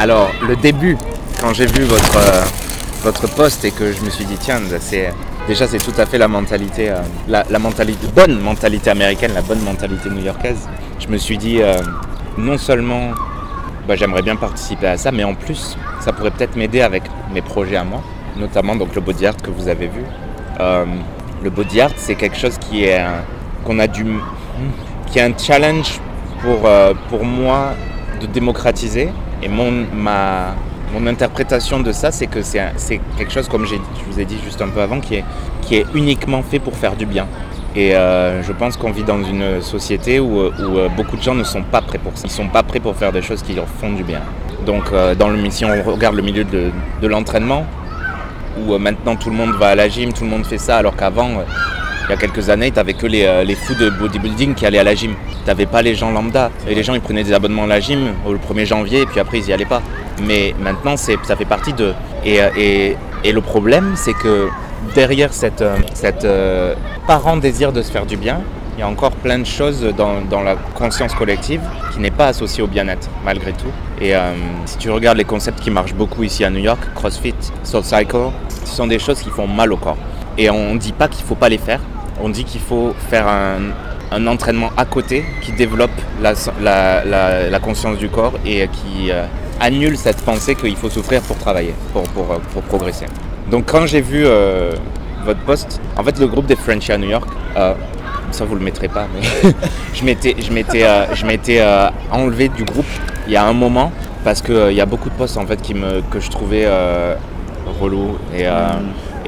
Alors, le début, quand j'ai vu votre, euh, votre poste et que je me suis dit, tiens, c'est, déjà c'est tout à fait la mentalité, euh, la, bonne mentalité américaine, la bonne mentalité new-yorkaise. Je me suis dit, euh, non seulement bah, j'aimerais bien participer à ça, mais en plus, ça pourrait peut-être m'aider avec mes projets à moi, notamment donc le body art que vous avez vu. Le body art, c'est quelque chose qui est un- challenge pour moi de démocratiser. Et mon, ma, mon interprétation de ça, c'est que c'est quelque chose, comme je vous ai dit juste un peu avant, qui est, qui est uniquement fait pour faire du bien. Et euh, je pense qu'on vit dans une société où, où, euh, beaucoup de gens ne sont pas prêts pour ça. Ils ne sont pas prêts pour faire des choses qui leur font du bien. Donc, euh, dans le, si on regarde le milieu de, de l'entraînement, où maintenant tout le monde va à la gym, tout le monde fait ça, alors qu'avant, il y a quelques années, tu n'avais que les, euh, les fous de bodybuilding qui allaient à la gym. Tu n'avais pas les gens lambda. Et les gens, ils prenaient des abonnements à la gym au- le 1er janvier, et puis après, ils n'y allaient pas. Mais maintenant, ça fait partie de... Et, euh, et, et le problème, c'est que derrière cette, euh, cette parent désir de se faire du bien, il y a encore plein de choses dans, dans la conscience collective qui n'est pas associée au bien-être, malgré tout. Et si tu regardes les concepts qui marchent beaucoup ici à New York, CrossFit, Soul Cycle, ce sont des choses qui font mal au corps. Et on ne dit pas qu'il ne faut pas les faire, on dit qu'il faut faire un, entraînement à côté qui développe la, conscience du corps et qui euh, annule cette pensée qu'il faut souffrir pour travailler, pour, euh, progresser. Donc quand j'ai vu euh, votre poste, en fait le groupe des Frenchies à New York, ça vous le mettrez pas, mais je m'étais, enlevé du groupe il y a un moment parce qu'il y a beaucoup de postes en fait que je trouvais relous et euh,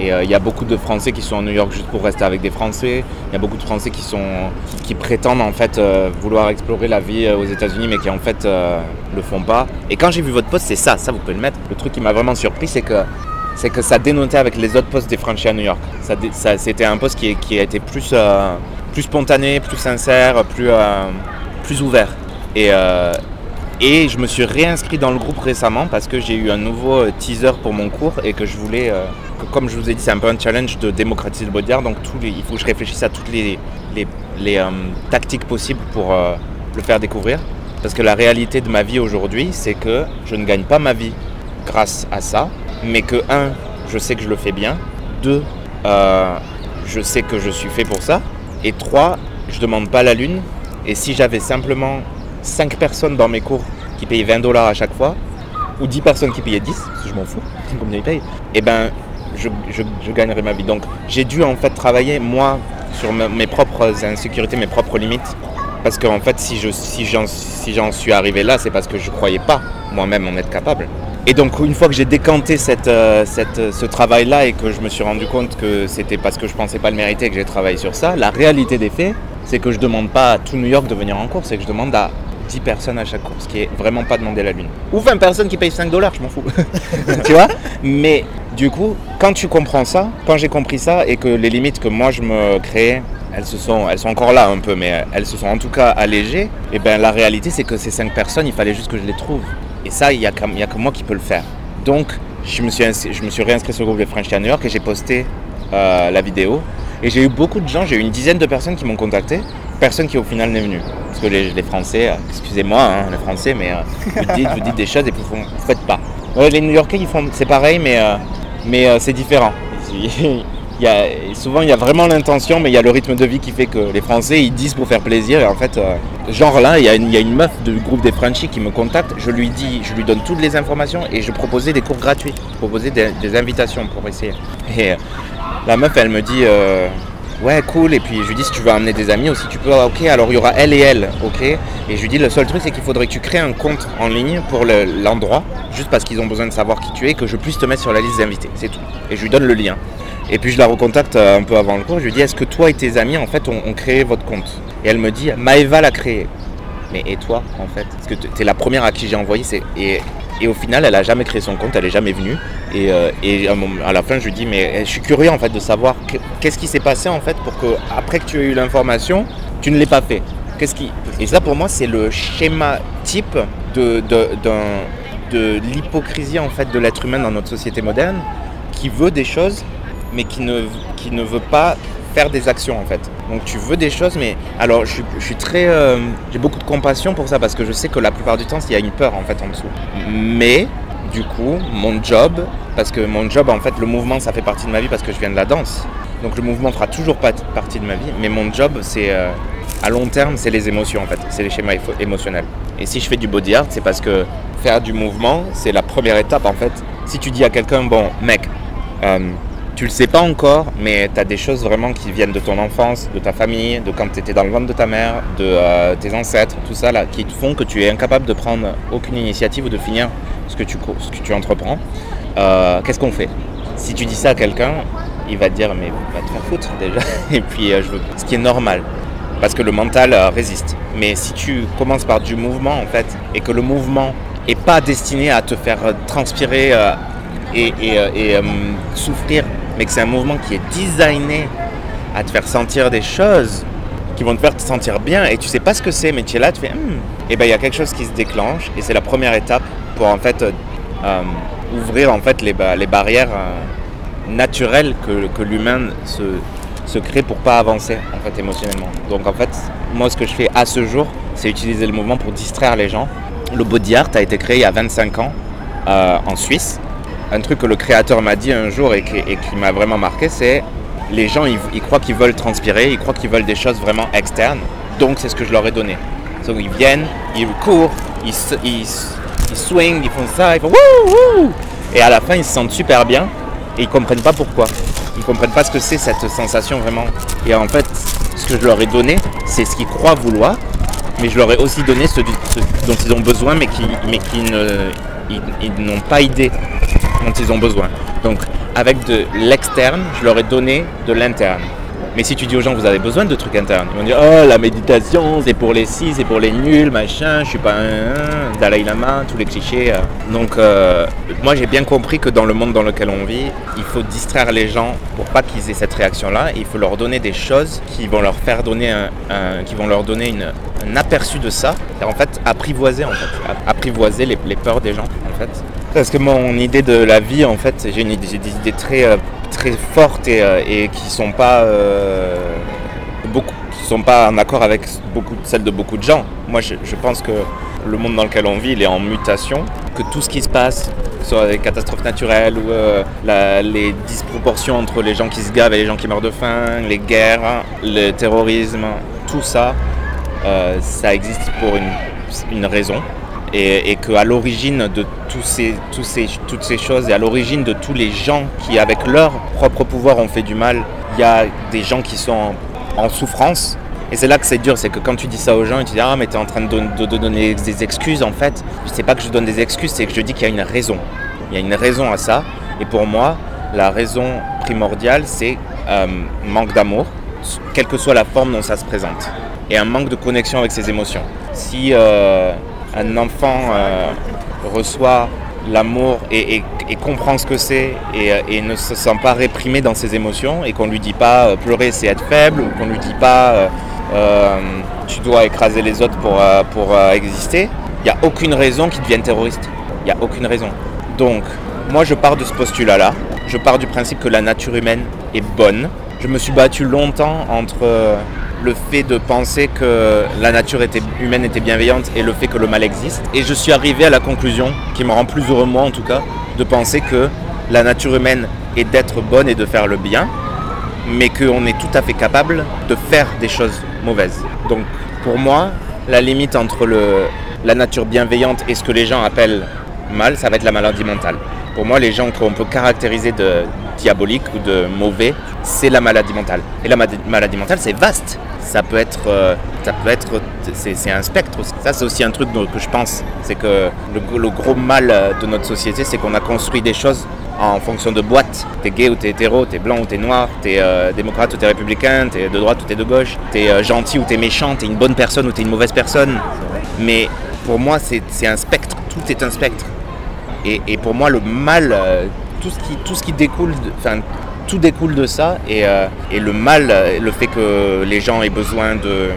et euh, il y a beaucoup de Français qui sont à New York juste pour rester avec des Français. Il y a beaucoup de Français qui sont qui, prétendent en fait euh, vouloir explorer la vie euh, aux États-Unis, mais qui en fait euh, le font pas. Et quand j'ai vu votre poste, c'est ça, ça vous pouvez le mettre. Le truc qui m'a vraiment surpris, c'est que c'est que ça dénotait avec les autres postes des Frenchies à New York. Ça, c'était un poste qui, a été plus plus spontané, plus sincère, plus plus ouvert. Et je me suis réinscrit dans le groupe récemment parce que j'ai eu un nouveau euh, teaser pour mon cours et que je voulais, euh, que comme je vous ai dit, c'est un peu un challenge de démocratiser le body art. Donc il faut que je réfléchisse à toutes les, euh, tactiques possibles pour le faire découvrir. Parce que la réalité de ma vie aujourd'hui, c'est que je ne gagne pas ma vie grâce à ça, mais que un, je sais que je le fais bien. Deux, je sais que je suis fait pour ça. Et trois, je demande pas la lune. Et si j'avais simplement 5 personnes dans mes cours qui payaient 20 dollars à chaque fois, ou 10 personnes qui payaient 10, parce que je m'en fous, combien ils payent, et ben je, je- je gagnerais ma vie. Donc j'ai dû en fait travailler moi sur me- mes propres insécurités, mes propres limites. Parce qu'en fait, si je si j'en si j'en suis arrivé là, c'est parce que je croyais pas moi-même en être capable. Et donc une fois que j'ai décanté cette, euh, cette, ce travail-là et que je me suis rendu compte que c'était parce que je pensais pas le mériter que j'ai travaillé sur ça, la réalité des faits, c'est que je demande pas à tout New York de venir en cours, c'est que je demande à 10 personnes à chaque cours, ce qui est vraiment pas demander la lune. Ou 20 personnes qui payent 5 dollars, je m'en fous. tu vois? Mais du coup, quand tu comprends ça, quand j'ai compris ça et que les limites que moi je me créais, elles, se sont, elles sont encore là un peu, mais elles se sont en tout cas allégées, et ben la réalité c'est que ces 5 personnes, il fallait juste que je les trouve. Et ça, il n'y a, qu'à- il y a que moi qui peux le faire. Donc, je me suis, je me suis réinscrit sur le groupe des French à New York et j'ai posté euh, la vidéo. Et j'ai eu beaucoup de gens, j'ai eu une dizaine de personnes qui m'ont contacté. Personne qui au final n'est venu. Parce que les, les Français, euh, excusez-moi, hein, les Français, mais euh, vous, dites, vous dites des choses et vous ne faites pas. Les New Yorkais, ils font, c'est pareil, mais, euh, mais c'est différent. Il y a, souvent, il y a vraiment l'intention, mais il y a le rythme de vie qui fait que les Français, ils disent pour faire plaisir. Et en fait, genre là, il y, a une, il y a une meuf du groupe des Frenchies qui me contacte. Je lui dis, je lui donne toutes les informations et je proposais des cours gratuits. Je proposais des, invitations pour essayer. Et la meuf, elle me dit, ouais, cool. Et puis je lui dis, si tu veux amener des amis aussi, tu peux. Ah, Ok, alors il y aura elle et elle, ok? Et je lui dis, le seul truc, c'est qu'il faudrait que tu crées un compte en ligne pour le- l'endroit, juste parce qu'ils ont besoin de savoir qui tu es, que je puisse te mettre sur la liste d'invités. C'est tout. Et je lui donne le lien. Et puis je la recontacte euh, un peu avant le cours. Je lui dis, est-ce que toi et tes amis, en fait, ont, ont créé votre compte? Et elle me dit, Maëva l'a créé. Mais et toi, en fait Parce que tu es la première à qui j'ai envoyé. Et, au final, elle a jamais créé son compte, elle est jamais venue. Et, euh, à, la fin, je lui dis, mais eh, je suis curieux en fait de savoir que- qu'est-ce qui s'est passé en fait pour que après que tu aies eu l'information, tu ne l'aies pas fait. Qu'est-ce qui Et ça, pour moi, c'est le schéma type de, l'hypocrisie en fait de l'être humain dans notre société moderne, qui veut des choses, mais qui ne veut pas faire des actions en fait. Donc tu veux des choses, mais alors je, suis- très, euh, j'ai beaucoup de compassion pour ça parce que je sais que la plupart du temps il y a une peur en fait en dessous. Mais du coup, mon job, parce que mon job en fait, le mouvement ça fait partie de ma vie parce que je viens de la danse. Donc le mouvement fera toujours partie de ma vie, mais mon job c'est euh, à long terme c'est les émotions en fait, c'est les schémas émotionnels. Et si je fais du body art, c'est parce que faire du mouvement c'est la première étape en fait. Si tu dis à quelqu'un bon mec, euh, tu le sais pas encore, mais tu as des choses vraiment qui viennent de ton enfance, de ta famille, de quand tu étais dans le ventre de ta mère, de euh, tes ancêtres, tout ça là, qui te font que tu es incapable de prendre aucune initiative ou de finir ce que tu, ce que tu entreprends. Euh, Qu'est-ce qu'on fait? Si tu dis ça à quelqu'un, il va te dire mais va te faire foutre déjà. Et puis euh, je veux... ce qui est normal. Parce que le mental résiste. Mais si tu commences par du mouvement en fait, et que le mouvement est pas destiné à te faire transpirer et, souffrir, mais que c'est un mouvement qui est designé à te faire sentir des choses qui vont te faire te sentir bien et tu sais pas ce que c'est, mais tu es là, tu fais Hmm. et ben il y a quelque chose qui se déclenche et c'est la première étape pour en fait euh, euh, ouvrir en fait les, les barrières euh, naturelles que, que l'humain se, se crée pour pas avancer en fait émotionnellement. Donc en fait, moi ce que je fais à ce jour, c'est utiliser le mouvement pour distraire les gens. Le body art a été créé il y a 25 ans en Suisse un truc que le créateur m'a dit un jour et qui, m'a vraiment marqué, c'est les gens, ils, croient qu'ils veulent transpirer, ils croient qu'ils veulent des choses vraiment externes. Donc c'est ce que je leur ai donné. Donc ils viennent, ils courent, ils, se- ils, font ça, ils font wouh wouh. Et à la fin, ils se sentent super bien et ils comprennent pas pourquoi. Ils comprennent pas ce que c'est cette sensation vraiment. Et en fait, ce que je leur ai donné, c'est ce qu'ils croient vouloir, mais je leur ai aussi donné ce, dont ils ont besoin, mais qui, ne, ils n'ont pas idée dont ils ont besoin. Donc, avec de l'externe, je leur ai donné de l'interne. Mais si tu dis aux gens, vous avez besoin de trucs internes, ils vont dire, oh, la méditation, c'est pour les si, c'est pour les nuls, machin, je suis pas un, Dalai Lama, tous les clichés. euh. Donc, euh, moi, j'ai bien compris que dans le monde dans lequel on vit, il faut distraire les gens pour pas qu'ils aient cette réaction-là. Il faut leur donner des choses qui vont leur faire donner un, qui vont leur donner une, un aperçu de ça. Et en fait, apprivoiser, apprivoiser les, les peurs des gens, en fait. Parce que mon idée de la vie, en fait, j'ai des idées très, euh, très fortes et, euh, et qui sont pas euh, beaucoup, qui sont pas en accord avec beaucoup, celles de beaucoup de gens. Moi, je, pense que le monde dans lequel on vit, il est en mutation, que tout ce qui se passe, que ce soit les catastrophes naturelles ou les disproportions entre les gens qui se gavent et les gens qui meurent de faim, les guerres, le terrorisme, tout ça, ça existe pour une raison et, et qu'à l'origine de tous ces, toutes ces choses et à l'origine de tous les gens qui, avec leur propre pouvoir, ont fait du mal, il y a des gens qui sont en, souffrance. Et c'est là que c'est dur, c'est que quand tu dis ça aux gens, ils te disent Ah, mais tu es en train de donner des excuses en fait. C'est pas que je donne des excuses, c'est que je dis qu'il y a une raison. Il y a une raison à ça. Et pour moi, la raison primordiale, c'est euh, manque d'amour, quelle que soit la forme dont ça se présente. Et un manque de connexion avec ses émotions. Si euh, un enfant euh, reçoit l'amour et, comprend ce que c'est et, euh, et ne se sent pas réprimé dans ses émotions et qu'on lui dit pas euh, pleurer c'est être faible ou qu'on lui dit pas tu dois écraser les autres pour, pour exister, il n'y a aucune raison qu'il devienne terroriste. Il n'y a aucune raison. Donc, moi je pars de ce postulat-là. Je pars du principe que la nature humaine est bonne. Je me suis battu longtemps entre le fait de penser que la nature humaine était bienveillante et le fait que le mal existe. Et je suis arrivé à la conclusion, qui me rend plus heureux moi en tout cas, de penser que la nature humaine est d'être bonne et de faire le bien, mais qu'on est tout à fait capable de faire des choses mauvaises. Donc pour moi, la limite entre la nature bienveillante et ce que les gens appellent mal, ça va être la maladie mentale. Pour moi, les gens qu'on peut caractériser de diabolique ou de mauvais, c'est la maladie mentale. Et la ma- maladie mentale, c'est vaste. Ça peut être, euh, ça peut être, c'est un spectre. Ça, c'est aussi un truc que je pense. C'est que le, gros mal euh, de notre société, c'est qu'on a construit des choses en fonction de boîtes. T'es gay ou t'es hétéro, t'es blanc ou t'es noir, t'es euh, démocrate ou t'es républicain, t'es de droite ou t'es de gauche, t'es gentil ou t'es méchant, t'es une bonne personne ou t'es une mauvaise personne. Mais pour moi, c'est un spectre. Tout est un spectre. Et, pour moi, le mal, euh, tout ce qui, tout ce qui découle, enfin, tout découle de ça. Et, euh, le mal, euh, le fait que les gens aient besoin de,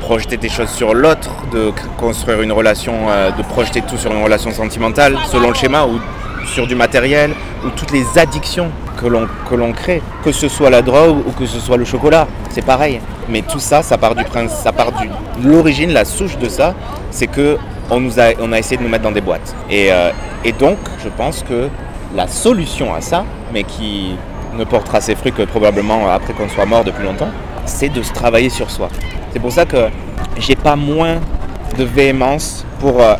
projeter des choses sur l'autre, de construire une relation, de projeter tout sur une relation sentimentale, selon le schéma, ou sur du matériel, ou toutes les addictions que l'on que l'on crée, que ce soit la drogue ou que ce soit le chocolat, c'est pareil. Mais tout ça, ça part du prince, ça part du l'origine, la souche de ça, c'est que on a, essayé de nous mettre dans des boîtes. Et, euh, et donc, je pense que la solution à ça, mais qui ne portera ses fruits que probablement après qu'on soit mort depuis longtemps, c'est de se travailler sur soi. C'est pour ça que j'ai pas moins de véhémence pour euh,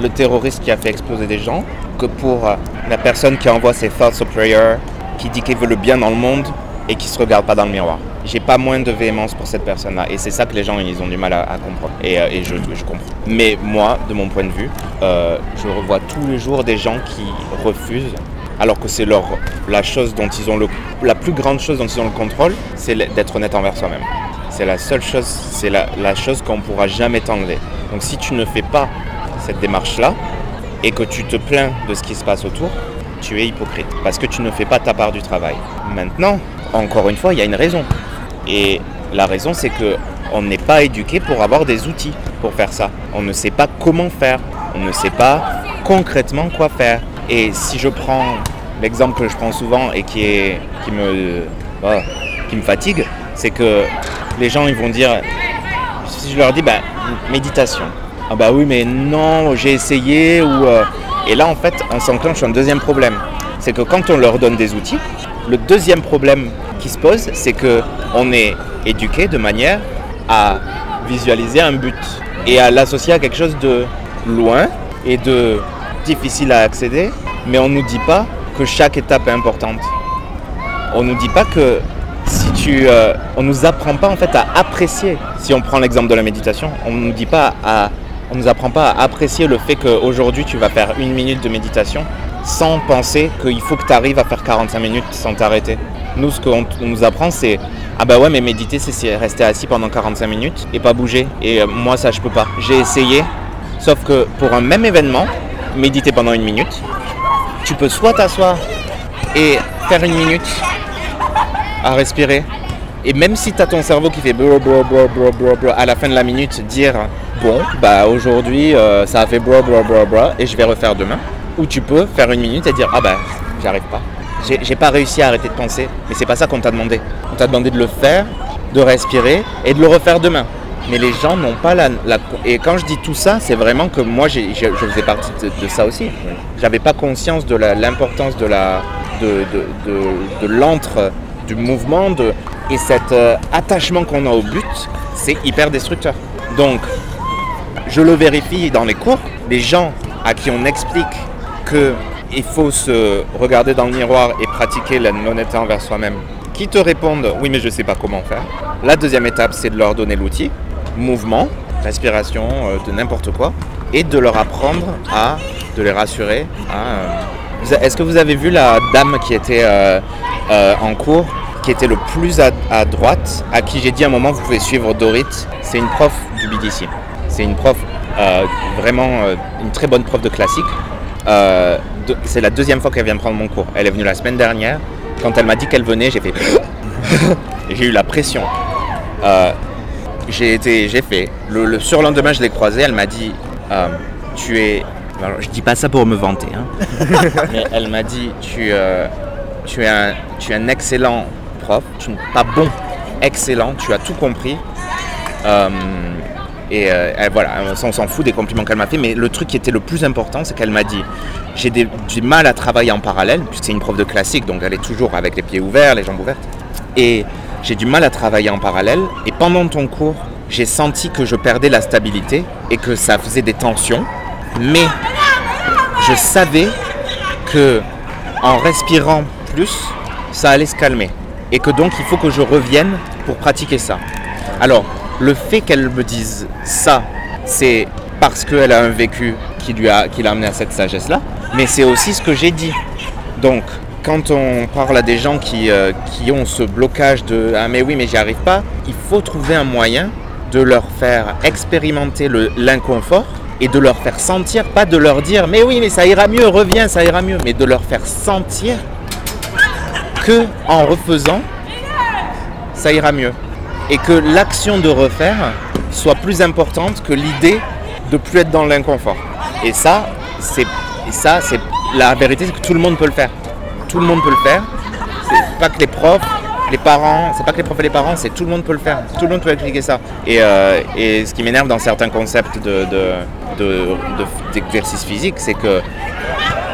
le terroriste qui a fait exploser des gens que pour euh, la personne qui envoie ses thoughts of prayer, qui dit qu'il veut le bien dans le monde et qui se regarde pas dans le miroir. J'ai pas moins de véhémence pour cette personne-là. Et c'est ça que les gens, ils ont du mal à, comprendre. Et, euh, je, comprends. Mais moi, de mon point de vue, euh, je revois tous les jours des gens qui refusent, alors que c'est leur la chose dont ils ont le, la plus grande chose dont ils ont le contrôle, c'est d'être honnête envers soi-même. C'est la seule chose, c'est la, la chose qu'on pourra jamais t'enlever. Donc si tu ne fais pas cette démarche-là et que tu te plains de ce qui se passe autour, tu es hypocrite parce que tu ne fais pas ta part du travail. Maintenant, encore une fois, il y a une raison. Et la raison, c'est que on n'est pas éduqué pour avoir des outils pour faire ça. On ne sait pas comment faire. On ne sait pas concrètement quoi faire. Et si je prends l'exemple que je prends souvent et qui, qui, me, fatigue, c'est que les gens ils vont dire, si je leur dis, bah, méditation. Ah bah oui, mais non, j'ai essayé. Euh... Et là, en fait, on s'enclenche un deuxième problème. C'est que quand on leur donne des outils, le deuxième problème c'est que on est éduqué de manière à visualiser un but et à l'associer à quelque chose de loin et de difficile à accéder, mais on ne nous dit pas que chaque étape est importante. On ne nous dit pas que si tu, euh, on nous apprend pas en fait à apprécier. Si on prend l'exemple de la méditation, on nous dit nous apprend pas à apprécier le fait qu'aujourd'hui tu vas faire une minute de méditation sans penser qu'il faut que tu arrives à faire 45 minutes sans t'arrêter. Nous, ce qu'on nous apprend, c'est ah bah ouais, mais méditer, c'est rester assis pendant 45 minutes et pas bouger. Et euh, moi, ça, je peux pas. J'ai essayé, sauf que pour un même événement, méditer pendant une minute, tu peux soit t'asseoir et faire une minute à respirer. Et même si tu as ton cerveau qui fait bro, bro, bro, bro, à la fin de la minute, dire bon, bah aujourd'hui, euh, ça a fait bro, bro, bro, bro, et je vais refaire demain. Ou tu peux faire une minute et dire ah bah j'arrive pas. J'ai pas réussi à arrêter de penser, mais c'est pas ça qu'on t'a demandé. On t'a demandé de le faire, de respirer et de le refaire demain. Mais les gens n'ont pas la, la, Et quand je dis tout ça, c'est vraiment que moi, je, faisais partie de, ça aussi. J'avais pas conscience de l'importance de la de, de, de l'antre du mouvement de, et cet euh, attachement qu'on a au but, c'est hyper destructeur. Donc, je le vérifie dans les cours. Les gens à qui on explique que il faut se regarder dans le miroir et pratiquer l'honnêteté envers soi-même, qui te répondent oui mais je sais pas comment faire. La deuxième étape c'est de leur donner l'outil, mouvement, respiration, euh, de n'importe quoi, et de leur apprendre à, de les rassurer. Euh, Est-ce que vous avez vu la dame qui était euh, en cours, qui était le plus à, droite, à qui j'ai dit à un moment vous pouvez suivre Dorit, c'est une prof du BDC. C'est une prof vraiment une très bonne prof de classique. Euh, c'est la deuxième fois qu'elle vient prendre mon cours. Elle est venue la semaine dernière. Quand elle m'a dit qu'elle venait, j'ai fait. j'ai eu la pression. Euh, j'ai été, j'ai fait. Le, le, surlendemain, je l'ai croisée. Elle m'a dit, euh, tu es. Alors, je dis pas ça pour me vanter. Hein. Mais elle m'a dit, tu, tu es un, tu es un excellent prof. Tu n'es pas bon, excellent. Tu as tout compris. Euh, et voilà, on s'en fout des compliments qu'elle m'a fait, mais le truc qui était le plus important, c'est qu'elle m'a dit j'ai du mal à travailler en parallèle, puisque c'est une prof de classique, donc elle est toujours avec les pieds ouverts, les jambes ouvertes. Et j'ai du mal à travailler en parallèle. Et pendant ton cours, j'ai senti que je perdais la stabilité et que ça faisait des tensions. Mais je savais que en respirant plus, ça allait se calmer. Et que donc il faut que je revienne pour pratiquer ça. Alors, le fait qu'elle me dise ça, c'est parce qu'elle a un vécu qui lui a, qui l'a amené à cette sagesse-là, mais c'est aussi ce que j'ai dit. Donc, quand on parle à des gens qui, euh, qui ont ce blocage de ah mais oui mais j'y arrive pas, il faut trouver un moyen de leur faire expérimenter l'inconfort et de leur faire sentir, pas de leur dire mais oui mais ça ira mieux, reviens, ça ira mieux, mais de leur faire sentir que en refaisant, ça ira mieux et que l'action de refaire soit plus importante que l'idée de plus être dans l'inconfort. Et ça, c'est ça, c'est la vérité, c'est que tout le monde peut le faire. Tout le monde peut le faire. C'est pas que les profs, les parents, c'est pas que les profs et les parents, c'est tout le monde peut le faire. Tout le monde peut expliquer ça. Et, euh, et ce qui m'énerve dans certains concepts de, de, de- d'exercice physique, c'est que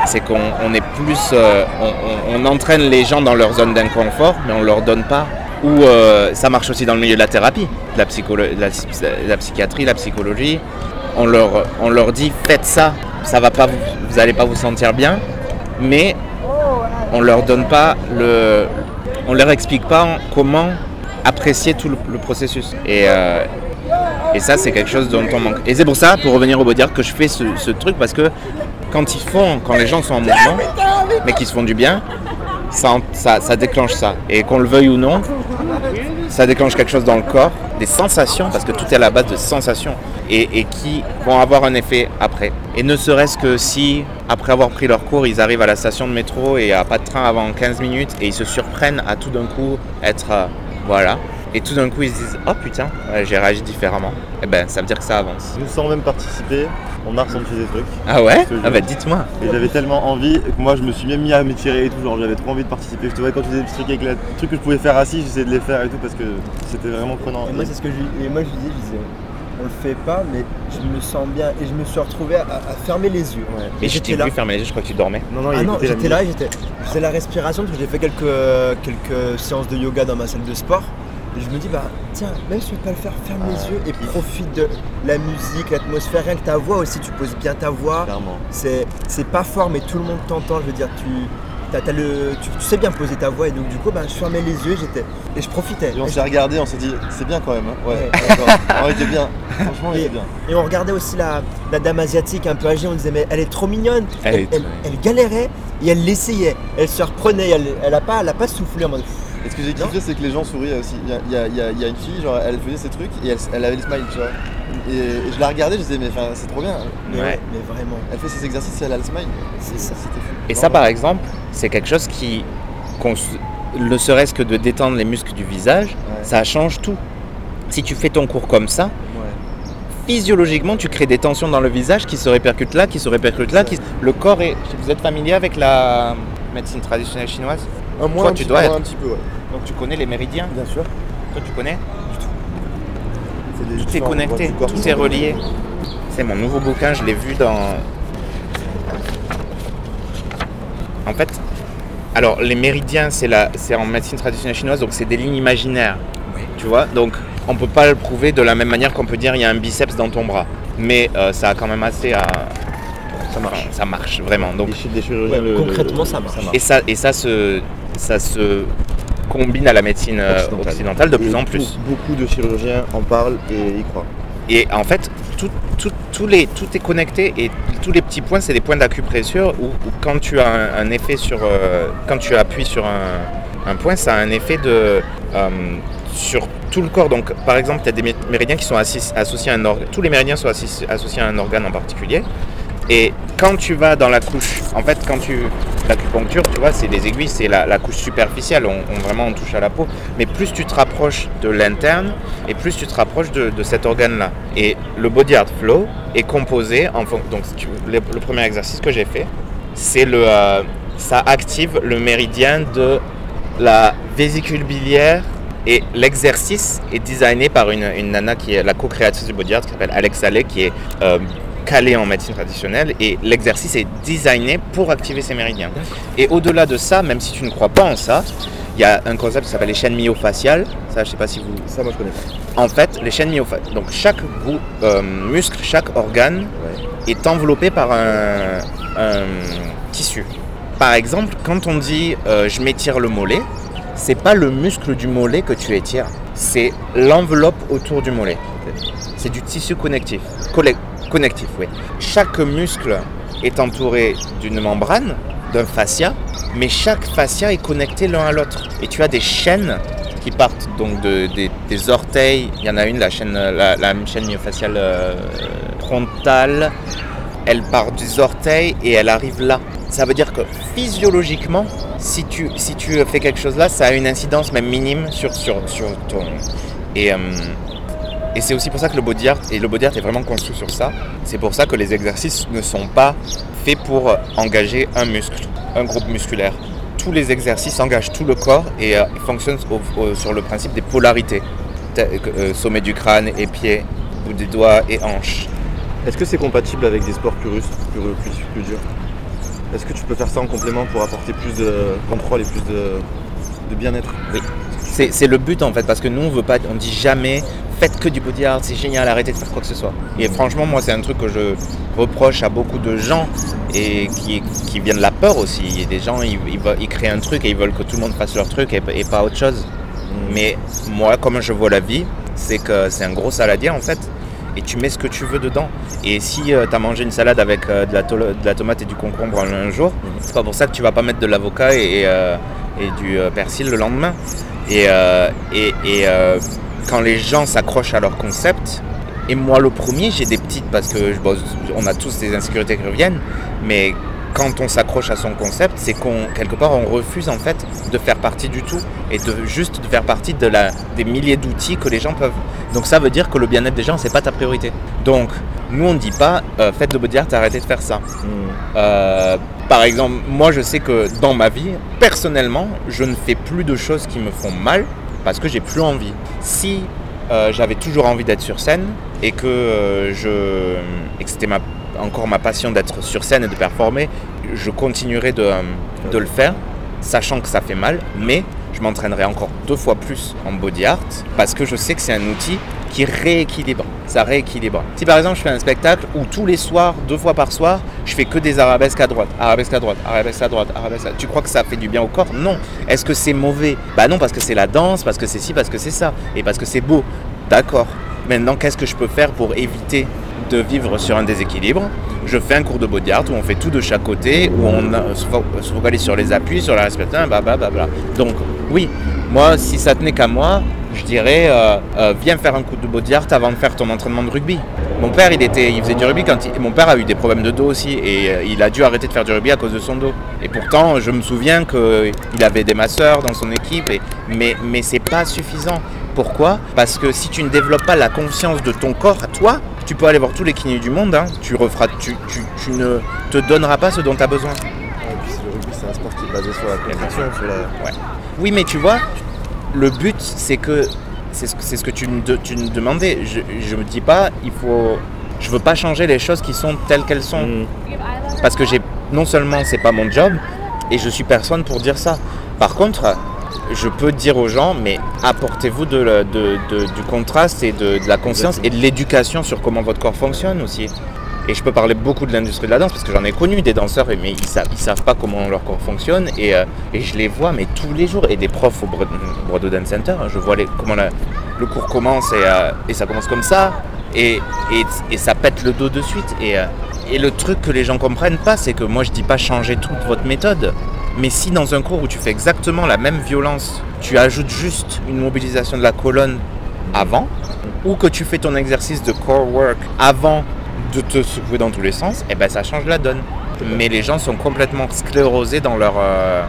c'est qu'on on est plus, euh, on- on entraîne les gens dans leur zone d'inconfort, mais on leur donne pas. Ou euh, ça marche aussi dans le milieu de la thérapie, de la, de la, psy- la psychiatrie, la psychologie. On leur, on leur dit faites ça, ça va pas, vous, vous allez pas vous sentir bien, mais on leur donne pas le, on leur explique pas comment apprécier tout le, processus. Et, euh, et ça, c'est quelque chose dont on manque. Et c'est pour ça, pour revenir au Baudiard, que je fais ce, ce truc parce que quand ils font, quand les gens sont en mouvement, mais qu'ils se font du bien, ça, en- ça, ça déclenche ça. Et qu'on le veuille ou non, ça déclenche quelque chose dans le corps, des sensations, parce que tout est à la base de sensations, et, et qui vont avoir un effet après. Et ne serait-ce que si, après avoir pris leur cours, ils arrivent à la station de métro et il n'y a pas de train avant 15 minutes, et ils se surprennent à tout d'un coup être... euh, voilà. Et tout d'un coup, ils se disent Oh putain, ouais, j'ai réagi différemment. Et ben, ça veut dire que ça avance. Nous sans même participer, on a ressenti des trucs. Ah ouais Ah bah dites-moi. Et j'avais tellement envie que moi je me suis même mis à m'étirer et tout, genre j'avais trop envie de participer. Je te vois quand tu faisais des petits trucs avec la... des trucs que je pouvais faire assis, j'essayais de les faire et tout parce que c'était vraiment prenant. Et moi, c'est ce que je, et moi, je lui dis, je disais, on le fait pas, mais je me sens bien. Et je me suis retrouvé à, à fermer les yeux. Ouais. Et j'étais t'ai là. fermer les yeux, je crois que tu dormais. Non, non, il Ah non, j'étais là, j'étais, je faisais la respiration parce que j'ai fait quelques, quelques séances de yoga dans ma salle de sport. Et je me dis, bah tiens, même si tu peux pas le faire, ferme Ah, les yeux et profite de la musique, l'atmosphère, rien que ta voix aussi, tu poses bien ta voix. Clairement. C'est, c'est pas fort, mais tout le monde t'entend. Je veux dire, tu, le, tu, tu sais bien poser ta voix. Et donc, du coup, bah, je fermais les yeux j'étais, et je profitais. Et on s'est regardé, on s'est dit c'est bien quand même. hein. Ouais, on était bien. Franchement, on Et- était bien. Et on regardait aussi la, la dame asiatique un peu âgée, on disait mais elle est trop mignonne. Elle Elle, galérait et elle l'essayait. Elle se reprenait, elle, elle a pas, elle a pas soufflé en mode. Et ce que j'ai kiffé, c'est que les gens souriaient aussi. Il y a, y y une fille, genre, elle faisait ses trucs et elle, elle avait le smile, tu vois. Et, et je la regardais, je disais, mais enfin, c'est trop bien. Mais, Ouais. ouais, mais vraiment, Elle fait ses exercices et elle a le smile. c'est ça. C'était fou. Et ça, par exemple, c'est quelque chose qui, ne serait-ce que de détendre les muscles du visage, Ouais. ça change tout. Si tu fais ton cours comme ça, physiologiquement, tu crées des tensions dans le visage qui se répercutent là, qui se répercutent là. Qui... Le corps est. Vous êtes familier avec la médecine traditionnelle chinoise? Un Toi, un tu petit dois être- un petit peu, ouais. Donc tu connais les méridiens Bien sûr. Toi, tu connais C'est des Tout est connecté, tout est relié. C'est mon nouveau bouquin, je l'ai vu dans. En fait, alors les méridiens, c'est la, c'est en médecine traditionnelle chinoise, donc c'est des lignes imaginaires. Tu vois, donc on peut pas le prouver de la même manière qu'on peut dire il y a un biceps dans ton bras, mais euh, ça a quand même assez à. Ça marche. ça marche vraiment. Donc Des chi- des chirurgiens. Ouais, le- concrètement, le- ça marche. et ça et ça se ça se combine à la médecine euh, Occidentale. occidentale de plus en plus. be- Beaucoup de chirurgiens en parlent et y croient. Et en fait, tout, tout- les, tout est connecté et tous les petits points, c'est des points d'acupressure où, où quand tu as un, un effet sur. euh, quand tu appuies sur un, un point, ça a un effet de. euh, sur tout le corps. Donc, par exemple, tu as des mé- méridiens qui sont assis- associés à un organe. Tous les méridiens sont assis- associés à un organe en particulier. Et quand tu vas dans la couche, en fait, quand tu. L'acupuncture, tu vois, c'est les aiguilles, c'est la, couche superficielle, on, vraiment on touche à la peau. Mais plus tu te rapproches de l'interne, et plus tu te rapproches de, cet organe-là. Et le Body Art Flow est composé en Donc, tu- le, le premier exercice que j'ai fait, c'est le. euh, ça active le méridien de la vésicule biliaire. Et l'exercice est designé par une, une nana qui est la co-créatrice du Body Art, qui s'appelle Alex Allais, qui est euh, calée en médecine traditionnelle. Et l'exercice est designé pour activer ces méridiens. Et au-delà de ça, même si tu ne crois pas en ça, il y a un concept qui s'appelle les chaînes myofaciales. Ça, je sais pas si vous, Ça, moi, je connais pas. en fait, les chaînes myofasciales, donc chaque euh, muscle, chaque organe Ouais. est enveloppé par un, un tissu. Par exemple, quand on dit euh, je m'étire le mollet, c'est pas le muscle du mollet que tu étires, c'est l'enveloppe autour du mollet. C'est du tissu connectif. Connectif, oui. Chaque muscle est entouré d'une membrane, d'un fascia, mais chaque fascia est connecté l'un à l'autre. Et tu as des chaînes qui partent donc de- des, orteils. Il y en a une, la chaîne, la, la chaîne myofasciale euh, frontale. Elle part des orteils et elle arrive là. Ça veut dire que physiologiquement, si tu, si tu fais quelque chose là, ça a une incidence même minime sur, sur, sur ton. Et, euh, et c'est aussi pour ça que le body art, et le body art est vraiment construit sur ça, c'est pour ça que les exercices ne sont pas faits pour engager un muscle, un groupe musculaire. tous les exercices engagent tout le corps et euh, fonctionnent au- au- sur le principe des polarités. Que, euh, sommet du crâne et pieds, bout des doigts et hanches. Est-ce que c'est compatible avec des sports plus russes, plus, plus, plus durs? Est-ce que tu peux faire ça en complément pour apporter plus de contrôle et plus de, de bien-être? C'est c'est le but en fait, parce que nous on veut pas, on dit jamais faites que du body art, c'est génial, arrêtez de faire quoi que ce soit. Et franchement, moi c'est un truc que je reproche à beaucoup de gens et qui, qui vient de la peur aussi. Il y a des gens, ils, ils veulent- ils créent un truc et ils veulent que tout le monde fasse leur truc et, et pas autre chose. Mais moi, comme je vois la vie, c'est que c'est un gros saladier en fait. Et tu mets ce que tu veux dedans. Et si tu as mangé une salade avec euh, de, la to- de la tomate et du concombre en un jour, c'est pas pour ça que tu vas pas mettre de l'avocat et, euh, et du euh, persil le lendemain. Et, euh, et, euh, quand les gens s'accrochent à leur concept, et moi le premier, j'ai des petites parce que je bosse- on a tous des insécurités qui reviennent, mais quand on s'accroche à son concept, c'est qu'on quelque part on refuse en fait de faire partie du tout et de juste de faire partie de la, des milliers d'outils que les gens peuvent. Donc ça veut dire que le bien-être des gens c'est pas ta priorité. Donc nous on ne dit pas euh, faites de body art, arrêtez de faire ça. Euh, par exemple, moi je sais que dans ma vie, personnellement, je ne fais plus de choses qui me font mal parce que j'ai plus envie. Si euh, j'avais toujours envie d'être sur scène et que, euh, c'était encore ma passion d'être sur scène et de performer, je continuerai de, euh, de le faire, sachant que ça fait mal, mais je m'entraînerai encore deux fois plus en body art parce que je sais que c'est un outil qui rééquilibre. Ça rééquilibre. Si par exemple je fais un spectacle où tous les soirs, deux fois par soir, je fais que des arabesques à droite, arabesques à droite, arabesques à droite, arabesques à Tu crois que ça fait du bien au corps? Non. Est-ce que c'est mauvais? Bah non, parce que c'est la danse, parce que c'est ci, parce que c'est ça, et parce que c'est beau. D'accord. Maintenant, qu'est-ce que je peux faire pour éviter de vivre sur un déséquilibre? Je fais un cours de body art où on fait tout de chaque côté, où on euh, se fo- se focalise sur les appuis, sur la respiration, blablabla. Donc oui, moi, si ça tenait qu'à moi, je dirais, euh, euh, viens faire un coup de body art avant de faire ton entraînement de rugby. Mon père, il, était, il faisait du rugby quand il- mon père a eu des problèmes de dos aussi et euh, il a dû arrêter de faire du rugby à cause de son dos. Et pourtant, je me souviens qu'il avait des masseurs dans son équipe, mais, mais c'est pas suffisant. Pourquoi? Parce que si tu ne développes pas la confiance de ton corps à toi, tu peux aller voir tous les kinés du monde, hein, tu, referas, tu, tu, tu ne te donneras pas ce dont tu as besoin. Et puis le rugby c'est un sport qui est basé sur la contraction, sur la... Oui, mais tu vois, le but, c'est que c'est ce, que tu me, de- tu me demandais. Je, je me dis pas, il faut, je veux pas changer les choses qui sont telles qu'elles sont, Mm. parce que j'ai non seulement c'est pas mon job, et je suis personne pour dire ça. Par contre, je peux dire aux gens, mais apportez-vous de, la- de- de- du contraste et de la conscience et de l'éducation sur comment votre corps fonctionne aussi. Et je peux parler beaucoup de l'industrie de la danse parce que j'en ai connu des danseurs, mais ils savent, savent pas comment leur corps fonctionne. Et, euh, et je les vois, mais tous les jours. Et des profs au Broadway Dance Center, je vois comment le cours commence et, euh, et ça commence comme ça. Et ça pète le dos de suite. Et, euh, et le truc que les gens comprennent pas, c'est que moi je dis pas changer toute votre méthode. Mais si dans un cours où tu fais exactement la même violence, tu ajoutes juste une mobilisation de la colonne avant, ou que tu fais ton exercice de core work avant de te secouer dans tous les sens, et ben ça change la donne. Mais les gens sont complètement sclérosés dans leur, euh,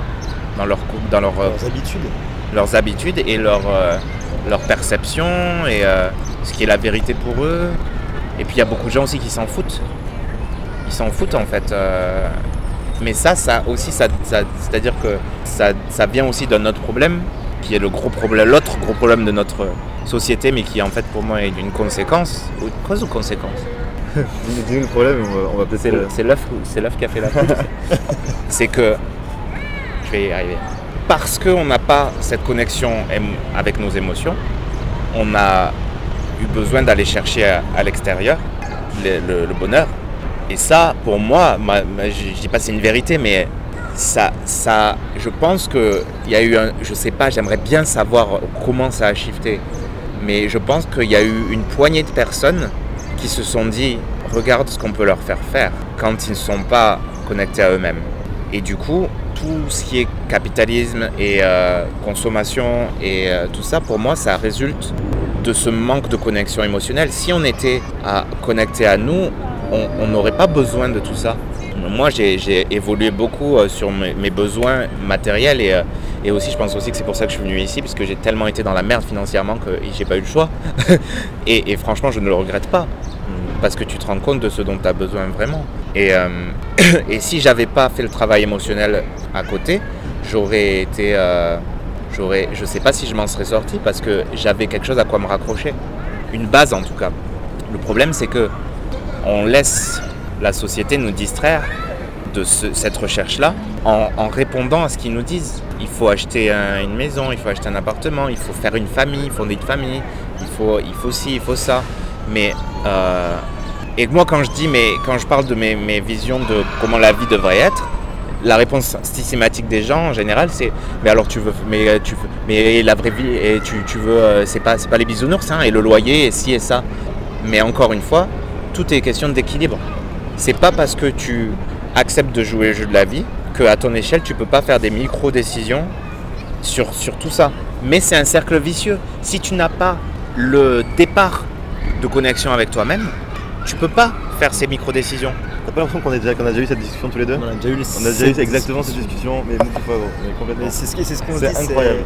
dans leur, dans leur, euh, Leurs habitudes. leurs habitudes et leur, euh, leur perception et ce qui est la vérité pour eux. Et puis il y a beaucoup de gens aussi qui s'en foutent. Ils s'en foutent en fait. mais ça, ça aussi, ça, ça- c'est-à-dire que ça, ça vient aussi d'un autre problème, qui est le gros problème, l'autre gros problème de notre société, mais qui en fait pour moi est d'une conséquence. Ou cause ou conséquence Dis- le problème, on va, on va peut-être... C'est l'œuf qui a fait la c'est que je vais y arriver. Parce qu'on n'a pas cette connexion avec nos émotions, on a eu besoin d'aller chercher à, à l'extérieur le, le- le bonheur. Et ça, pour moi, ma- ma- je ne dis pas c'est une vérité, mais ça, ça, je pense qu'il y a eu un, je sais pas, j'aimerais bien savoir comment ça a shifté, mais je pense qu'il y a eu une poignée de personnes qui se sont dit regarde ce qu'on peut leur faire faire quand ils ne sont pas connectés à eux-mêmes. Et du coup, tout ce qui est capitalisme et euh, consommation et euh, tout ça, pour moi, ça résulte de ce manque de connexion émotionnelle. Si on était à connecter à nous, on n'aurait pas besoin de tout ça. Moi, j'ai évolué beaucoup euh, sur mes, besoins matériels et, et aussi, je pense aussi que c'est pour ça que je suis venu ici, parce que j'ai tellement été dans la merde financièrement que j'ai pas eu le choix. et, franchement, je ne le regrette pas, tu te rends compte de ce dont tu as besoin vraiment. Et, euh, et si j'avais pas fait le travail émotionnel à côté, j'aurais été. euh, je sais pas si je m'en serais sorti parce que j'avais quelque chose à quoi me raccrocher. Une base en tout cas. Le problème, c'est que on laisse la société nous distraire de ce- cette recherche-là en, répondant à ce qu'ils nous disent. Il faut acheter un- une maison, il faut acheter un appartement, il faut faire une famille, fonder une famille, il faut, il faut ci, il faut ça. Mais euh, et moi quand je dis, mais quand je parle de mes, mes visions de comment la vie devrait être, la réponse systématique des gens en général c'est mais alors tu veux mais tu veux- mais la vraie vie et tu, tu veux euh, c'est pas pas les bisounours hein, et le loyer et ci et ça. Mais encore une fois tout est question d'équilibre. C'est pas parce que tu acceptes de jouer le jeu de la vie que à ton échelle tu peux pas faire des micro décisions sur, sur tout ça. Mais c'est un cercle vicieux. Si tu n'as pas le départ de connexion avec toi-même tu peux pas faire ces micro décisions T'as pas l'impression qu'on a, déjà, qu'on a déjà eu cette discussion tous les deux On a déjà eu, les- On a déjà eu exactement cette discussion, mais beaucoup fois, gros, mais complètement. C'est ce qu'on se dit. incroyable.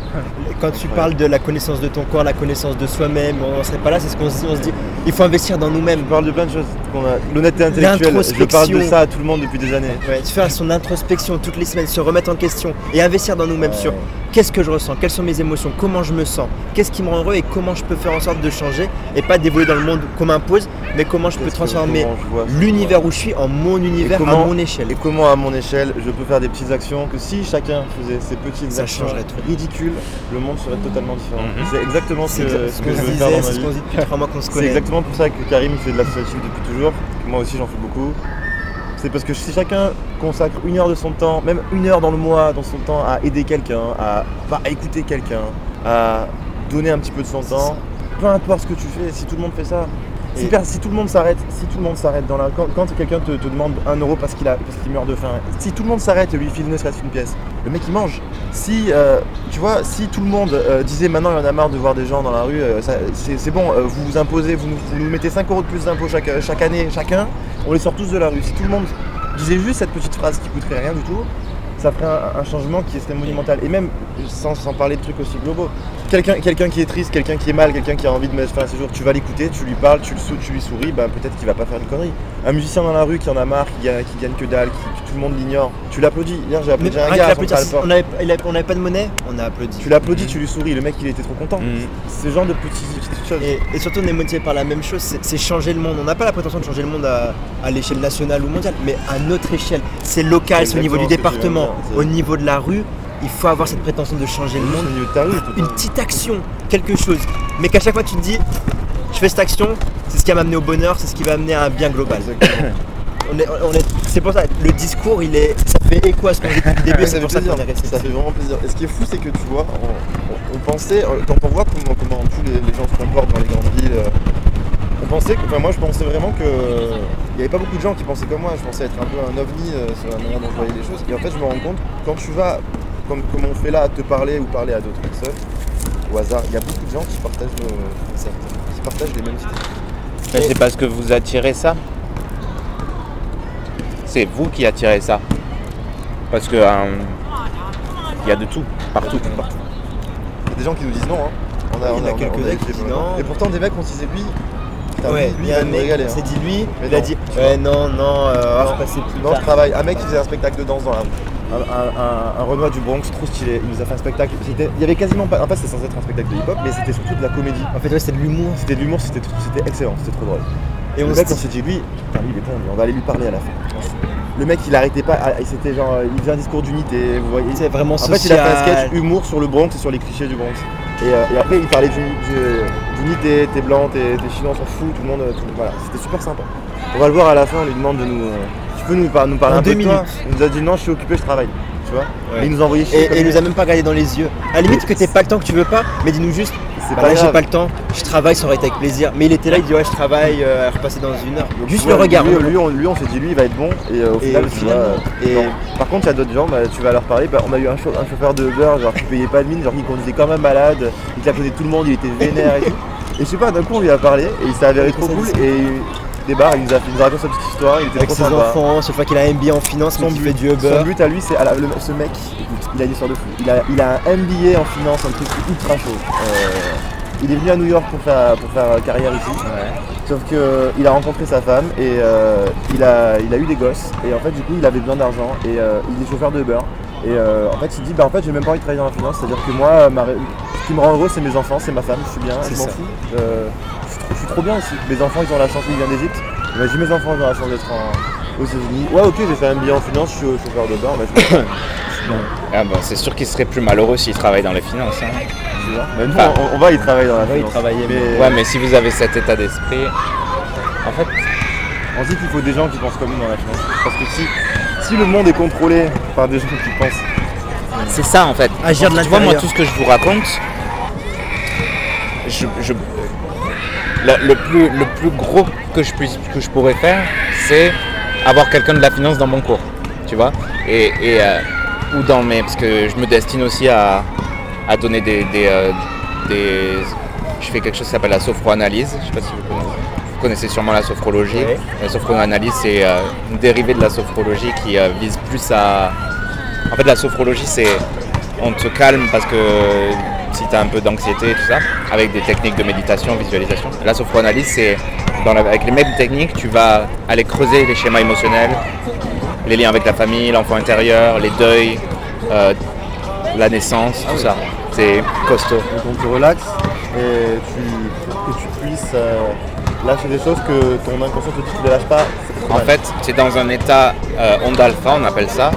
Quand tu parles de la connaissance de ton corps, la connaissance de soi-même, on ne serait pas là, c'est ce qu'on se dit. On se dit, il faut investir dans nous-mêmes. On parle de plein de choses. L'honnêteté intellectuelle, je parle de ça à tout le monde depuis des années. Ouais, faire son introspection toutes les semaines, se remettre en question et investir dans nous-mêmes sur qu'est-ce que je ressens, quelles sont mes émotions, comment je me sens, qu'est-ce qui me rend heureux et comment je peux faire en sorte de changer et pas d'évoluer dans le monde qu'on m'impose, mais comment je peux transformer je l'univers où je suis en mon univers, comment- à mon échelle. Et comment à mon échelle je peux faire des petites actions que si chacun faisait ces petites Ça actions changerait tout. ridicules, le monde serait totalement différent. Mhm. C'est exactement ce que, ce je disait, dans c'est ce qu'on se dit depuis trois mois qu'on se C'est connaît. Exactement pour ça que Karim fait de l'associatif depuis toujours, moi aussi j'en fais beaucoup. C'est parce que si chacun consacre une heure de son temps, même une heure dans le mois, dans son temps, à aider quelqu'un, à écouter quelqu'un, à donner un petit peu de son temps, peu importe ce que tu fais, si tout le monde fait ça. Si, tout le monde s'arrête, si tout le monde s'arrête dans la. Quand, quand quelqu'un te, te demande un euro parce qu'il a parce qu'il meurt de faim, si tout le monde s'arrête et lui file ne serait-ce qu'une pièce, le mec il mange. Si euh, tu vois, si tout le monde euh, disait maintenant il y en a marre de voir des gens dans la rue, euh, c'est bon, vous vous imposez, vous nous, vous nous mettez 5 euros de plus d'impôts chaque, chaque année, chacun, on les sort tous de la rue. Si tout le monde disait juste cette petite phrase qui coûterait rien du tout, ça ferait un, un changement qui serait monumental. Et même sans, sans parler de trucs aussi globaux. Quelqu'un quelqu'un qui est triste, quelqu'un qui est mal, quelqu'un qui a envie de mettre fin à ses jours, tu vas l'écouter, tu lui parles, tu, le sou- tu lui souris, bah, peut-être qu'il va pas faire une connerie. Un musicien dans la rue qui en a marre, qui gagne, qui gagne que dalle, qui, que tout le monde l'ignore, tu l'applaudis. Hier j'ai Mais applaudi un rien gars on avait, il avait- on avait pas de monnaie, on a applaudi. Tu l'applaudis, tu lui souris, le mec il était trop content. Mm. Ce genre de petites choses. Et, et surtout, on est motivé par la même chose, c'est c'est changer le monde. On n'a pas la prétention de changer le monde à, à l'échelle nationale ou mondiale, mais à notre échelle. C'est local, c'est au niveau du département, c'est- au niveau de la rue. Il faut avoir cette prétention de changer le monde. Une petite action, quelque chose. Mais qu'à chaque fois, tu te dis, je fais cette action, c'est ce qui va m'amener au bonheur, c'est ce qui va amener à un bien global. On est, on est, c'est pour ça, le discours, il est, ça fait écho à ce qu'on dit depuis le début, ça c'est fait pour ça plaisir, qu'on est resté. ça fait vraiment plaisir. Et ce qui est fou, c'est que tu vois, on, pensait, euh, quand on voit comment, comment tous les, les gens se comportent dans les grandes villes, euh, on pensait, que, enfin moi je pensais vraiment que il n'y avait pas beaucoup de gens qui pensaient comme moi. Je pensais être un peu un ovni euh, sur la manière dont je voyais les choses. Et en fait, je me rends compte quand tu vas, comme, comme on fait là, à te parler ou parler à d'autres personnes, au hasard, il y a beaucoup de gens qui partagent, nos- qui partagent les mêmes idées. Mais c'est parce que vous attirez ça. C'est vous qui attirez ça. Parce que euh, il y a de tout, partout. partout. Il y a des gens qui nous disent non. Hein. On a, Il y en on a on quelques-uns écrit qui disent non. Et pourtant, des mecs, on se disait Ouais, il y a un mec, hein. s'est dit lui, Mais il a non, dit ouais non non, euh, Non. plus Dans le tard. travail, un mec qui faisait un spectacle de danse dans la rue. Un, un, Renoir du Bronx, trop stylé. Il nous a fait un spectacle. C'était- Il y avait quasiment pas. En fait, c'était censé être un spectacle de hip-hop, mais c'était surtout de la comédie. En fait ouais c'est de l'humour. C'était de l'humour, c'était c'était excellent, c'était trop drôle. Et on le mec, on s'est dit, lui, putain, lui, il est bon, lui, on va aller lui parler à la fin. Le mec, il arrêtait pas. ah, C'était genre, il faisait un discours d'unité, vous voyez. c'est vraiment En social. fait, il a fait un sketch humour sur le Bronx et sur les clichés du Bronx. Et, euh, et après, il parlait d'uni- du- d'unité, t'es blanc, t'es t'es chinois, on s'en fout, tout le monde. euh, tout- voilà, c'était super sympa. On va le voir à la fin, on lui demande de nous. euh, peux nous, par- nous parler En un peu de toi minutes. Il nous a dit non, je suis occupé, je travaille. Tu vois Ouais. Mais il nous a envoyé chier. Et, comme et il nous a même pas regardé dans les yeux. À la limite que t'aies pas le temps, que tu veux pas, mais dis-nous juste, C'est bah pas là j'ai grave. pas le temps, je travaille, ça aurait été avec plaisir. Mais il était là, il dit ouais je travaille, euh, à repasser dans une heure. Donc, Juste le regard. Lui, lui, on, lui, on s'est dit, lui, il va être bon. Et euh, au Et final, tu finalement, vois, et- non. Par contre, il y a d'autres gens, bah, tu vas leur parler. bah, on a eu un, chau- un chauffeur de Uber, genre qui payait pas de mine, genre qui conduisait comme un malade, il claquonnait tout le monde, il était vénère et tout. Et je sais pas, d'un coup, on lui a parlé et il s'est avéré trop cool. Et il il nous a, il nous a raconté sa petite histoire, il était Avec ses sympa. enfants, cette fois qu'il a un MBA en finance, Son mais but, fait du son Uber. but à lui, c'est. ah le- ce mec, écoute, il a une histoire de fou. Il a, il a un MBA en finance, un truc ultra chaud. Euh, il est venu à New York pour faire, pour faire carrière ici. Sauf qu'il a rencontré sa femme et euh, il, a, il a eu des gosses. Et en fait, du coup, il avait besoin d'argent. Et euh, il est chauffeur de Uber. Et euh, en fait, il dit bah en fait, j'ai même pas envie de travailler dans la finance. C'est-à-dire que moi, ma ré- ce qui me rend heureux, c'est mes enfants, c'est ma femme. Je suis bien, je C'est m'en ça. fous. Euh, trop, bien aussi. Mes enfants, ils ont la chance, ils viennent d'Égypte. Imagine mes enfants, ils ont la chance d'être en- aux États-Unis. Ouais, ok, j'ai fait un billet en finance, je suis chauffeur de bar. Bah, je me- Ah bah, c'est sûr qu'ils seraient plus malheureux s'ils travaillent dans les finances. hein. Mais nous, Enfin, on, on va y travailler dans la on va y finance. travailler, mais Ouais, mais si vous avez cet état d'esprit, en fait, on dit qu'il faut des gens qui pensent comme nous dans la finance. Parce que si, si le monde est contrôlé par des gens qui pensent c'est ça en fait. Agir de tu vois, moi, tout ce que je vous raconte, je, je- le, le plus, le plus gros que je, puisse, que je pourrais faire, c'est avoir quelqu'un de la finance dans mon cours. Tu vois et, et, euh, Ou dans mes. Parce que je me destine aussi à, à donner des. des, euh, des- je fais quelque chose qui s'appelle la sophroanalyse. Je sais pas si vous connaissez. Vous connaissez sûrement la sophrologie. La sophroanalyse, c'est euh, une dérivée de la sophrologie qui vise plus à. En fait, la sophrologie, c'est on te calme parce que si tu as un peu d'anxiété et tout ça, avec des techniques de méditation, visualisation. La sophroanalyse, c'est avec les mêmes techniques, tu vas aller creuser les schémas émotionnels, les liens avec la famille, l'enfant intérieur, les deuils, euh, la naissance, tout ça. C'est costaud. Donc on te relaxe et tu, que tu puisses euh, lâcher des choses que ton inconscient te dit que tu ne lâches pas. En fait, tu es dans un état euh, onde alpha, on appelle ça.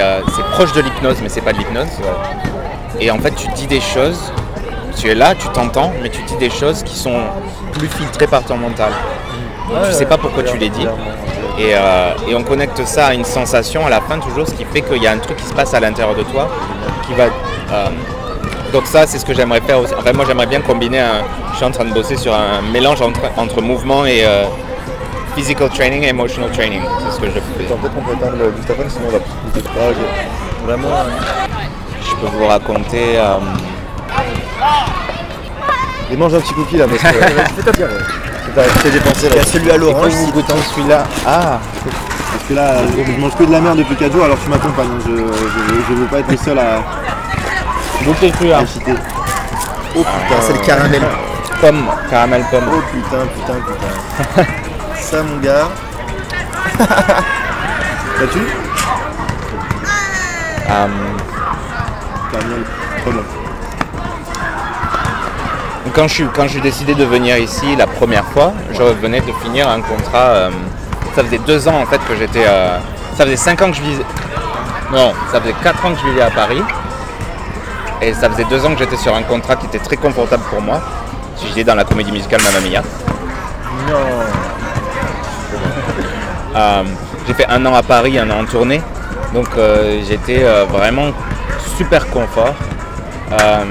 euh, c'est proche de l'hypnose, mais c'est pas de l'hypnose. Et en fait, tu dis des choses, tu es là, tu t'entends, mais tu dis des choses qui sont plus filtrées par ton mental. Ouais, je sais pas pourquoi tu les dis. Et, euh, et on connecte ça à une sensation à la fin toujours, ce qui fait qu'il y a un truc qui se passe à l'intérieur de toi qui va. euh, donc ça, c'est ce que j'aimerais faire aussi. Enfin, moi, j'aimerais bien combiner. Un, je suis en train de bosser sur un mélange entre, entre mouvement et euh, physical training et emotional training. C'est ce que je fais. Peut-être qu'on peut éteindre le dictaphone sinon on va plus. Ah. Vraiment. Euh, peux vous raconter. euh, Et mange un petit cookie là parce que. Fais-toi bien. T'as t'as dépensé là. Il y a celui à l'orange. vous goûtez celui-là. Ah Parce que là, je mange que de la merde depuis 4 jours alors tu m'accompagnes. Je, je, je veux pas être le seul à, celui-là. à citer. Oh putain. Ah, c'est le caramel. Pomme, caramel pomme. Oh putain, putain, putain. Ça mon gars. T'as-tu Euh, Caramel. Trop. Quand je, suis, quand j'ai décidé de venir ici la première fois, je venais de finir un contrat. euh, ça faisait deux ans en fait que j'étais. euh, ça faisait cinq ans que je vivais. Non, ça faisait quatre ans que je vivais à Paris. Et ça faisait deux ans que j'étais sur un contrat qui était très confortable pour moi. J'étais dans la comédie musicale Mamma Mia. Non. Euh, j'ai fait un an à Paris, un an en tournée. Donc euh, j'étais vraiment super confort. Euh,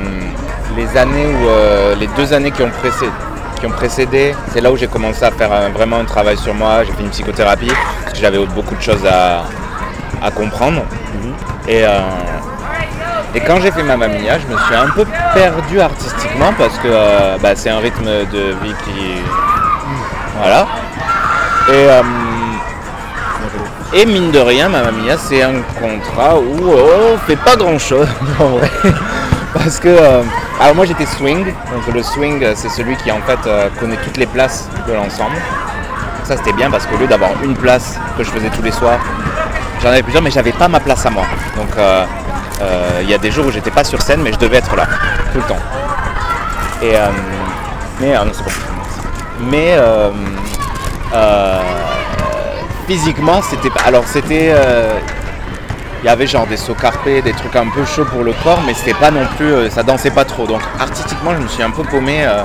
les années où euh, les deux années qui ont précédé, qui ont précédé c'est là où j'ai commencé à faire un- vraiment un travail sur moi. J'ai fait une psychothérapie j'avais beaucoup de choses à, à comprendre. Et, euh, et quand j'ai fait Mamma Mia, je me suis un peu perdu artistiquement parce que euh, bah, c'est un rythme de vie qui. Voilà. Et, euh, et mine de rien, Mamma Mia, c'est un contrat où euh, on fait pas grand chose en vrai. Parce que. euh, alors moi j'étais swing, donc le swing euh, c'est celui qui en fait connaît toutes les places de l'ensemble. Ça c'était bien parce qu'au lieu d'avoir une place que je faisais tous les soirs, j'en avais plusieurs mais j'avais pas ma place à moi. Donc il y a des jours où j'étais pas sur scène mais je devais être là, tout le temps. Et mais ah non c'est bon. Mais physiquement c'était alors c'était euh, il y avait genre des sauts carpés, des trucs un peu chauds pour le corps, mais c'était pas non plus, euh, ça dansait pas trop. Donc artistiquement, je me suis un peu paumé. euh,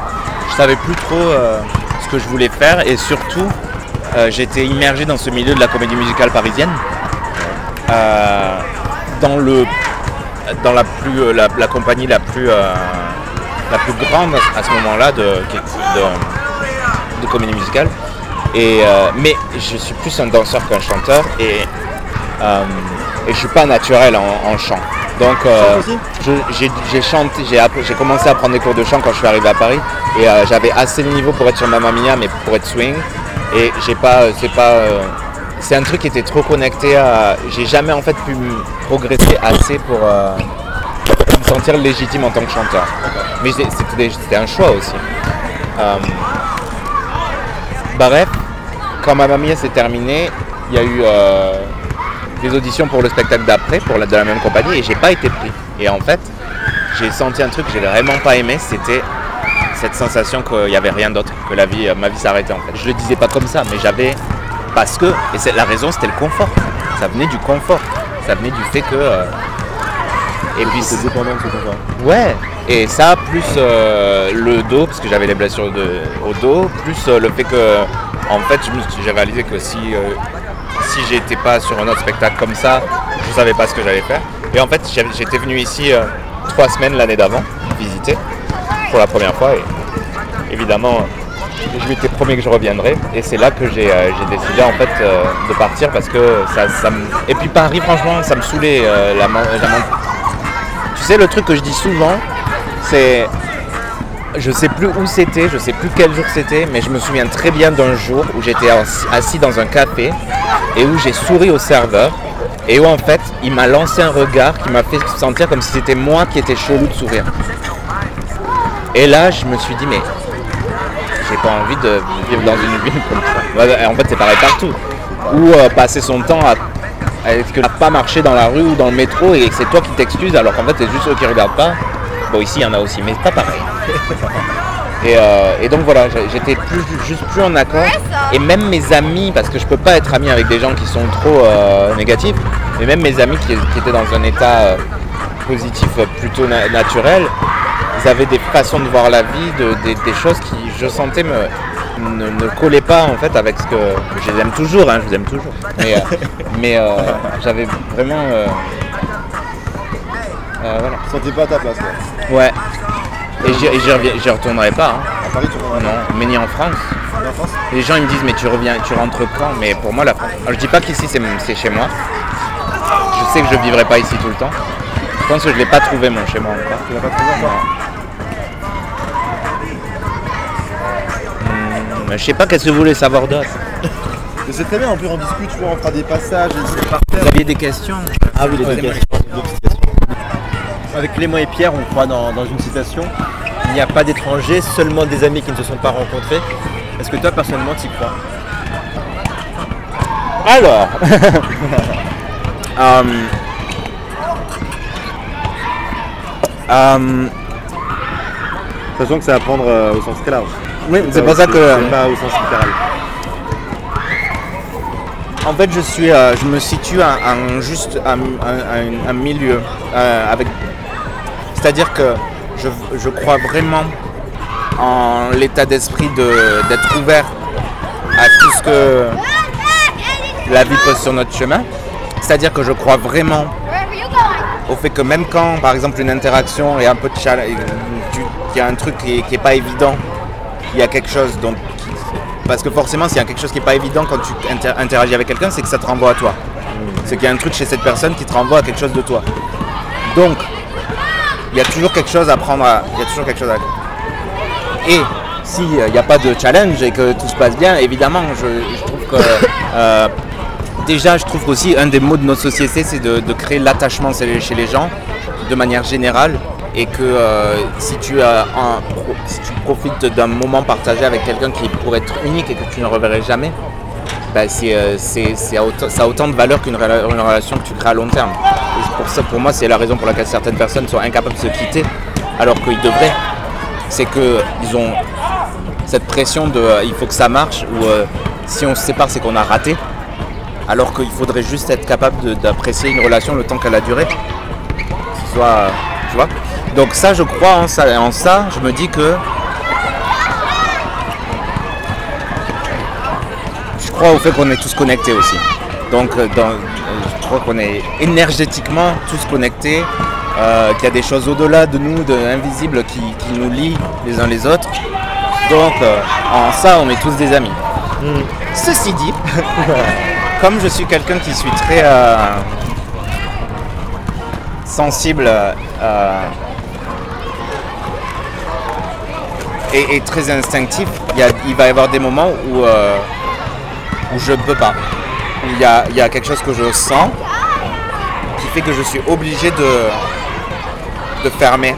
je savais plus trop euh, ce que je voulais faire et surtout, j'étais immergé dans ce milieu de la comédie musicale parisienne, dans le, dans la plus, la, compagnie la plus, la plus grande à ce moment-là de, de comédie musicale. Et, euh, mais je suis plus un danseur qu'un chanteur et euh, et je suis pas naturel en, en chant. Donc euh, j'ai chanté, j'ai commencé à prendre des cours de chant quand je suis arrivé à Paris et euh, j'avais assez le niveau pour être sur Mamma Mia mais pour être swing et j'ai pas c'est pas c'est un truc qui était trop connecté à j'ai jamais en fait pu progresser assez pour me sentir légitime en tant que chanteur. Mais c'était un choix aussi. Bref, quand Mamma Mia s'est terminé, il y a eu euh, des auditions pour le spectacle d'après, pour de la même compagnie, et j'ai pas été pris. Et en fait, j'ai senti un truc que j'ai vraiment pas aimé, c'était cette sensation qu'il n'y avait rien d'autre, que la vie, euh, ma vie s'arrêtait en fait. Je le disais pas comme ça, mais j'avais parce que, et la raison, c'était le confort. Ça venait du confort. Ça venait du fait que. euh, et puis C'est dépendant de ce qu'on fait. Ouais, et ça, plus euh, le dos, parce que j'avais des blessures de- au dos, plus euh, le fait que, en fait, j'ai réalisé que si, euh, si j'étais pas sur un autre spectacle comme ça, je savais pas ce que j'allais faire. Et en fait, j'étais venu ici trois semaines l'année d'avant, visiter, pour la première fois, et évidemment, je m'étais promis que je reviendrais, et c'est là que j'ai euh, décidé en fait euh, de partir parce que ça, ça me... Et puis Paris, franchement, ça me saoulait euh, la, la sais, le truc que je dis souvent, c'est. Je sais plus où c'était, je sais plus quel jour c'était, mais je me souviens très bien d'un jour où j'étais assis- dans un café et où j'ai souri au serveur et où en fait il m'a lancé un regard qui m'a fait sentir comme si c'était moi qui étais chelou de sourire. Et là, je me suis dit, mais j'ai pas envie de vivre dans une ville comme ça. En fait, c'est pareil partout. Ou euh, passer son temps à est-ce que tu pas marché dans la rue ou dans le métro et c'est toi qui t'excuses alors qu'en fait c'est juste eux qui regardent pas? Bon ici il y en a aussi mais c'est pas pareil. et, euh, et donc voilà, j'étais plus, juste plus en accord. Et même mes amis, parce que je peux pas être ami avec des gens qui sont trop euh, négatifs, mais même mes amis qui, qui étaient dans un état euh, positif plutôt na- naturel, ils avaient des façons de voir la vie, de- des, des choses qui je sentais me, ne, ne collaient pas en fait avec ce que je les aime toujours, hein, je les aime toujours. Mais, euh, mais euh, j'avais vraiment euh, euh, voilà. Sentais pas à ta place. Ouais. Et j'y retournerai pas. hein. À Paris, tu Non, mais ni en France. en France Les gens ils me disent mais tu reviens, tu rentres quand? Mais pour moi la France. Alors, je dis pas qu'ici c'est c'est chez moi. Je sais que je vivrai pas ici tout le temps. Je pense que je l'ai pas trouvé mon chez moi encore. Tu l'as pas trouvé encore? Mais je sais pas qu'est-ce que vous voulez savoir d'autre. C'est très bien, en plus on discute, tu vois, on fera des passages et c'est Vous aviez des questions Ah oui, les Ouais. deux questions. Avec Clément et Pierre, on croit dans, dans une citation il n'y a pas d'étrangers, seulement des amis qui ne se sont pas rencontrés. Est-ce que toi, personnellement, tu y crois Alors. Euh, euh, Sachant que c'est à prendre euh, au sens très large. Oui, c'est pour ça que. C'est pas au sens littéral. En fait, je suis, euh, je me situe à un juste un milieu euh, avec. C'est-à-dire que je, je crois vraiment en l'état d'esprit de- d'être ouvert à tout ce que la vie pose sur notre chemin. C'est-à-dire que je crois vraiment au fait que même quand, par exemple, une interaction est un peu de challenge, il y a un truc qui est, qui est pas évident, il y a quelque chose dont. Parce que forcément, s'il y a quelque chose qui est pas évident quand tu inter- interagis avec quelqu'un, c'est que ça te renvoie à toi. C'est qu'il y a un truc chez cette personne qui te renvoie à quelque chose de toi. Donc, il y a toujours quelque chose à prendre à. Il y a toujours quelque chose à. Et s'il n'y a pas de challenge et que tout se passe bien, évidemment, je, trouve que. euh, déjà, je trouve qu'aussi un des mots de notre société, c'est de, créer l'attachement chez les gens de manière générale. Et que euh, si, tu profites d'un moment partagé avec quelqu'un qui pourrait être unique et que tu ne reverrais jamais, bah, c'est, euh, ça a autant de valeur qu'une rela- une relation que tu crées à long terme. Pour ça, pour moi, c'est la raison pour laquelle certaines personnes sont incapables de se quitter alors qu'ils devraient. C'est qu'ils ont cette pression de euh, il faut que ça marche ou si on se sépare, c'est qu'on a raté. Alors qu'il faudrait juste être capable d'apprécier une relation le temps qu'elle a duré. Tu vois? Donc ça, je crois en ça. Et en ça, je me dis que je crois au fait qu'on est tous connectés aussi. Donc euh, dans- euh, je crois qu'on est énergétiquement tous connectés, euh, qu'il y a des choses au-delà de nous, de invisibles, qui, qui nous lient les uns les autres. Donc euh, en ça, on est tous des amis. Ceci dit, comme je suis quelqu'un qui suis très euh, sensible et, très instinctif, il, va y avoir des moments où, euh, je ne peux pas. Il y, a, quelque chose que je sens qui fait que je suis obligé de, fermer.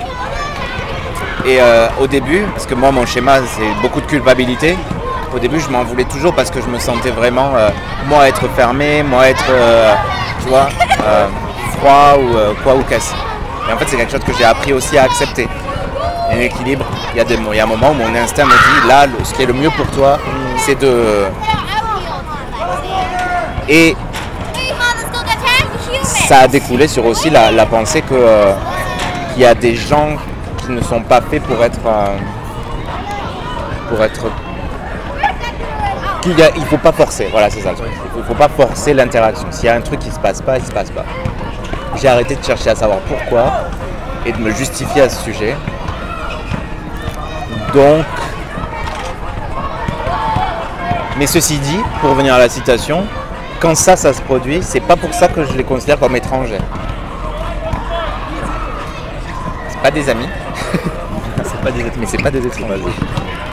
Et euh, au début, parce que moi mon schéma c'est beaucoup de culpabilité, au début je m'en voulais toujours parce que je me sentais vraiment, euh, moi être fermé, moi être tu vois, froid ou quoi ou cassé. Et en fait, c'est quelque chose que j'ai appris aussi à accepter. Il y a un équilibre. Il y a, des, il moment où mon instinct me dit là, ce qui est le mieux pour toi, c'est de. Et ça a découlé sur aussi la, pensée que euh, qu'il y a des gens qui ne sont pas faits pour être euh, pour être qu'il il faut pas forcer voilà c'est ça il faut, faut pas forcer l'interaction s'il y a un truc qui se passe pas il se passe pas j'ai arrêté de chercher à savoir pourquoi et de me justifier à ce sujet donc mais ceci dit pour revenir à la citation quand ça, ça se produit, c'est pas pour ça que je les considère comme étrangers. C'est pas des amis, C'est pas des mais c'est pas des étrangers.